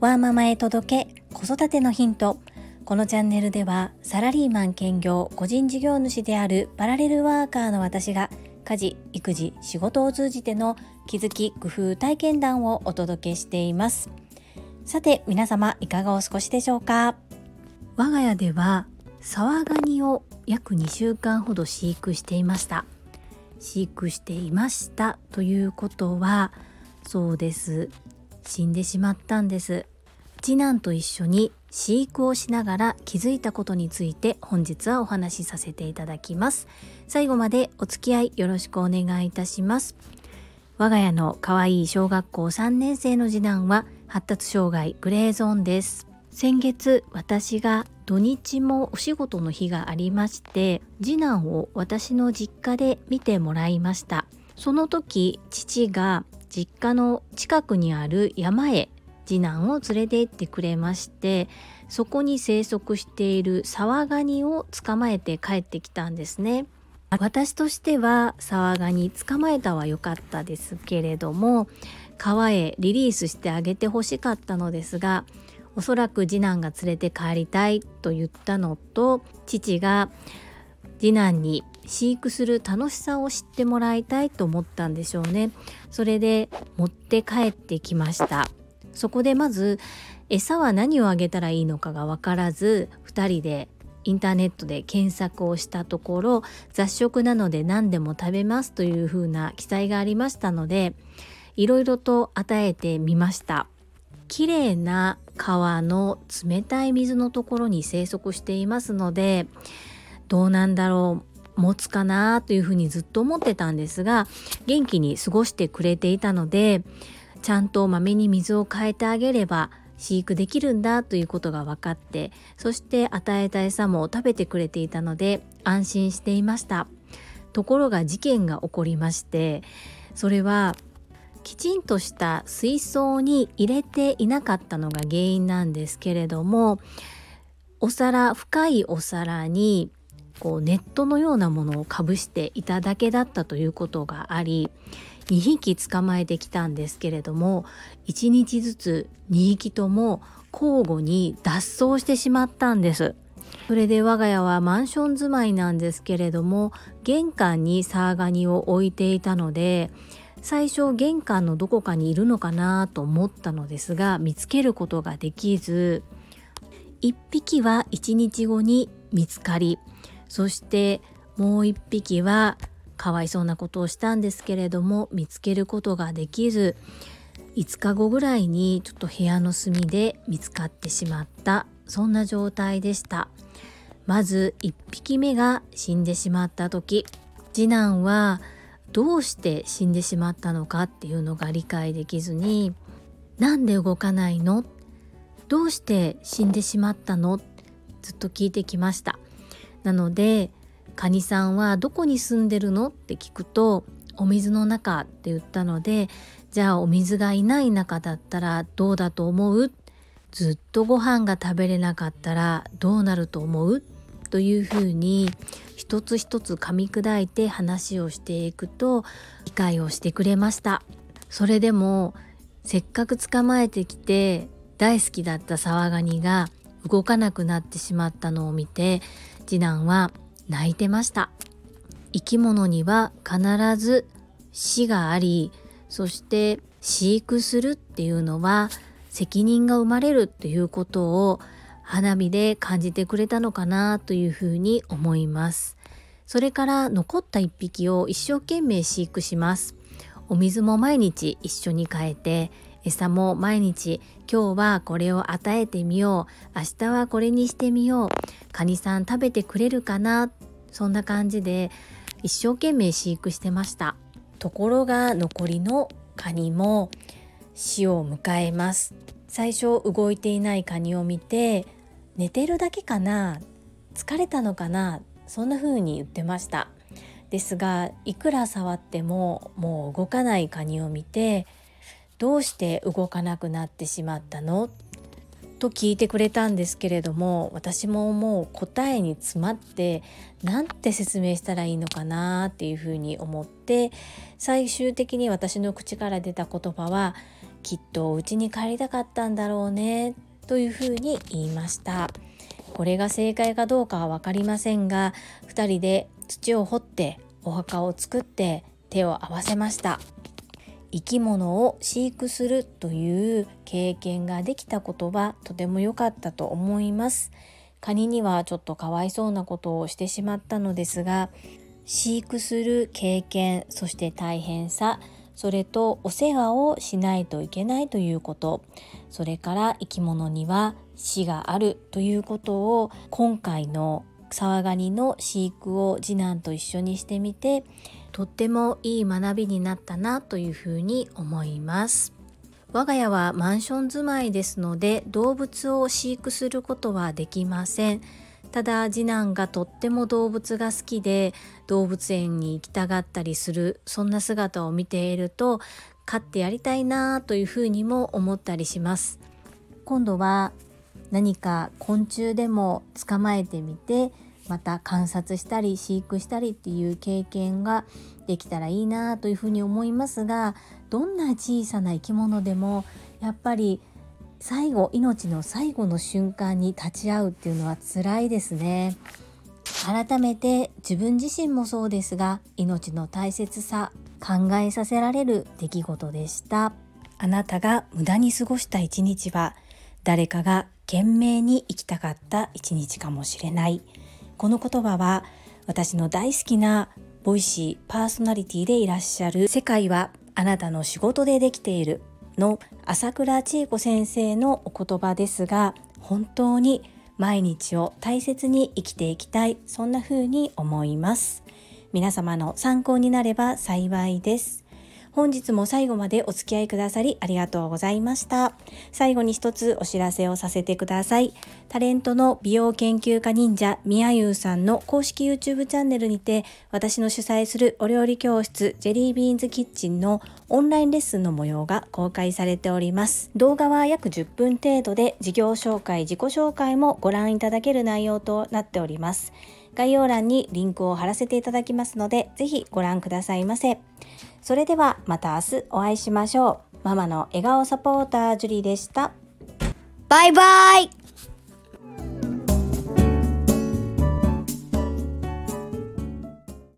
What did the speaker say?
ワーママへ届け子育てのヒント。このチャンネルではサラリーマン兼業個人事業主であるパラレルワーカーの私が家事育児仕事を通じての気づき工夫体験談をお届けしています。さて皆様いかがお過ごしでしょうか？我が家ではサワガニを約2週間ほど飼育していました。飼育していましたということはそうです。死んでしまったんです。次男と一緒に飼育をしながら気づいたことについて本日はお話しさせていただきます。最後までお付き合いよろしくお願いいたします。我が家の可愛い小学校3年生の次男は発達障害グレーゾーンです。先月私が土日もお仕事の日がありまして次男を私の実家で見てもらいました。その時父が実家の近くにある山へ次男を連れて行ってくれましてそこに生息しているサワガニを捕まえて帰ってきたんですね。私としてはサワガニ捕まえたは良かったですけれども川へリリースしてあげてほしかったのですがおそらく次男が連れて帰りたいと言ったのと父が次男に飼育する楽しさを知ってもらいたいと思ったんでしょうね。それで持って帰ってきました。そこでまず餌は何をあげたらいいのかが分からず2人でインターネットで検索をしたところ雑食なので何でも食べますというふうな記載がありましたのでいろいろと与えてみました。綺麗な川の冷たい水のところに生息していますのでどうなんだろう持つかなというふうにずっと思ってたんですが元気に過ごしてくれていたのでちゃんとまめに水を変えてあげれば飼育できるんだということが分かってそして与えた餌も食べてくれていたので安心していました。ところが事件が起こりましてそれはきちんとした水槽に入れていなかったのが原因なんですけれどもお皿深いお皿にこうネットのようなものをかぶしていただけだったということがあり2匹捕まえてきたんですけれども1日ずつ2匹とも交互に脱走してしまったんです。それで我が家はマンション住まいなんですけれども玄関にサーガニを置いていたので最初玄関のどこかにいるのかなと思ったのですが見つけることができず1匹は1日後に見つかりそしてもう1匹はかわいそうなことをしたんですけれども見つけることができず5日後ぐらいにちょっと部屋の隅で見つかってしまったそんな状態でした。まず1匹目が死んでしまった時次男はどうして死んでしまったのかっていうのが理解できずになんで動かないの？どうして死んでしまったの？ずっと聞いてきました。なのでカニさんはどこに住んでるのって聞くとお水の中って言ったのでじゃあお水がいない中だったらどうだと思う？ずっとご飯が食べれなかったらどうなると思う？というふうに一つ一つ噛み砕いて話をしていくと理解をしてくれました。それでもせっかく捕まえてきて大好きだったサワガニが動かなくなってしまったのを見て次男は泣いてました。生き物には必ず死がありそして飼育するっていうのは責任が生まれるっていうことを花火で感じてくれたのかなというふうに思います。それから残った1匹を一生懸命飼育します。お水も毎日一緒に変えて餌も毎日今日はこれを与えてみよう。明日はこれにしてみよう。カニさん食べてくれるかな？そんな感じで一生懸命飼育してました。ところが残りのカニも死を迎えます。最初動いていないカニを見て寝てるだけかな？疲れたのかな？そんな風に言ってました。ですがいくら触ってももう動かないカニを見てどうして動かなくなってしまったの？と聞いてくれたんですけれども私ももう答えに詰まってなんて説明したらいいのかな？っていうふうに思って最終的に私の口から出た言葉は「きっとお家に帰りたかったんだろうね」というふうに言いました。これが正解かどうかは分かりませんが2人で土を掘ってお墓を作って手を合わせました。生き物を飼育するという経験ができたことはとても良かったと思います。カニにはちょっとかわいそうなことをしてしまったのですが飼育する経験そして大変さそれとお世話をしないといけないということ。それから生き物には死があるということを今回の沢ガニの飼育を次男と一緒にしてみてとってもいい学びになったなというふうに思います。我が家はマンション住まいですので動物を飼育することはできません。ただ次男がとっても動物が好きで動物園に行きたがったりするそんな姿を見ていると飼ってやりたいなというふうにも思ったりします。今度は何か昆虫でも捕まえてみてまた観察したり飼育したりっていう経験ができたらいいなというふうに思いますがどんな小さな生き物でもやっぱり最後命の最後の瞬間に立ち会うっていうのは辛いですね。改めて自分自身もそうですが命の大切さ考えさせられる出来事でした。あなたが無駄に過ごした一日は誰かが懸命に生きたかった一日かもしれない。この言葉は私の大好きなボイシーパーソナリティでいらっしゃる。世界はあなたの仕事でできている。の朝倉千恵子先生のお言葉ですが本当に毎日を大切に生きていきたいそんな風に思います。皆様の参考になれば幸いです。本日も最後までお付き合いくださりありがとうございました。最後に一つお知らせをさせてください。タレントの美容研究家忍者みやゆうさんの公式 YouTube チャンネルにて私の主催するお料理教室ジェリービーンズキッチンのオンラインレッスンの模様が公開されております。動画は約10分程度で事業紹介、自己紹介もご覧いただける内容となっております。概要欄にリンクを貼らせていただきますので、ぜひご覧くださいませ。それではまた明日お会いしましょう。ママの笑顔サポータージュリーでした。バイバイ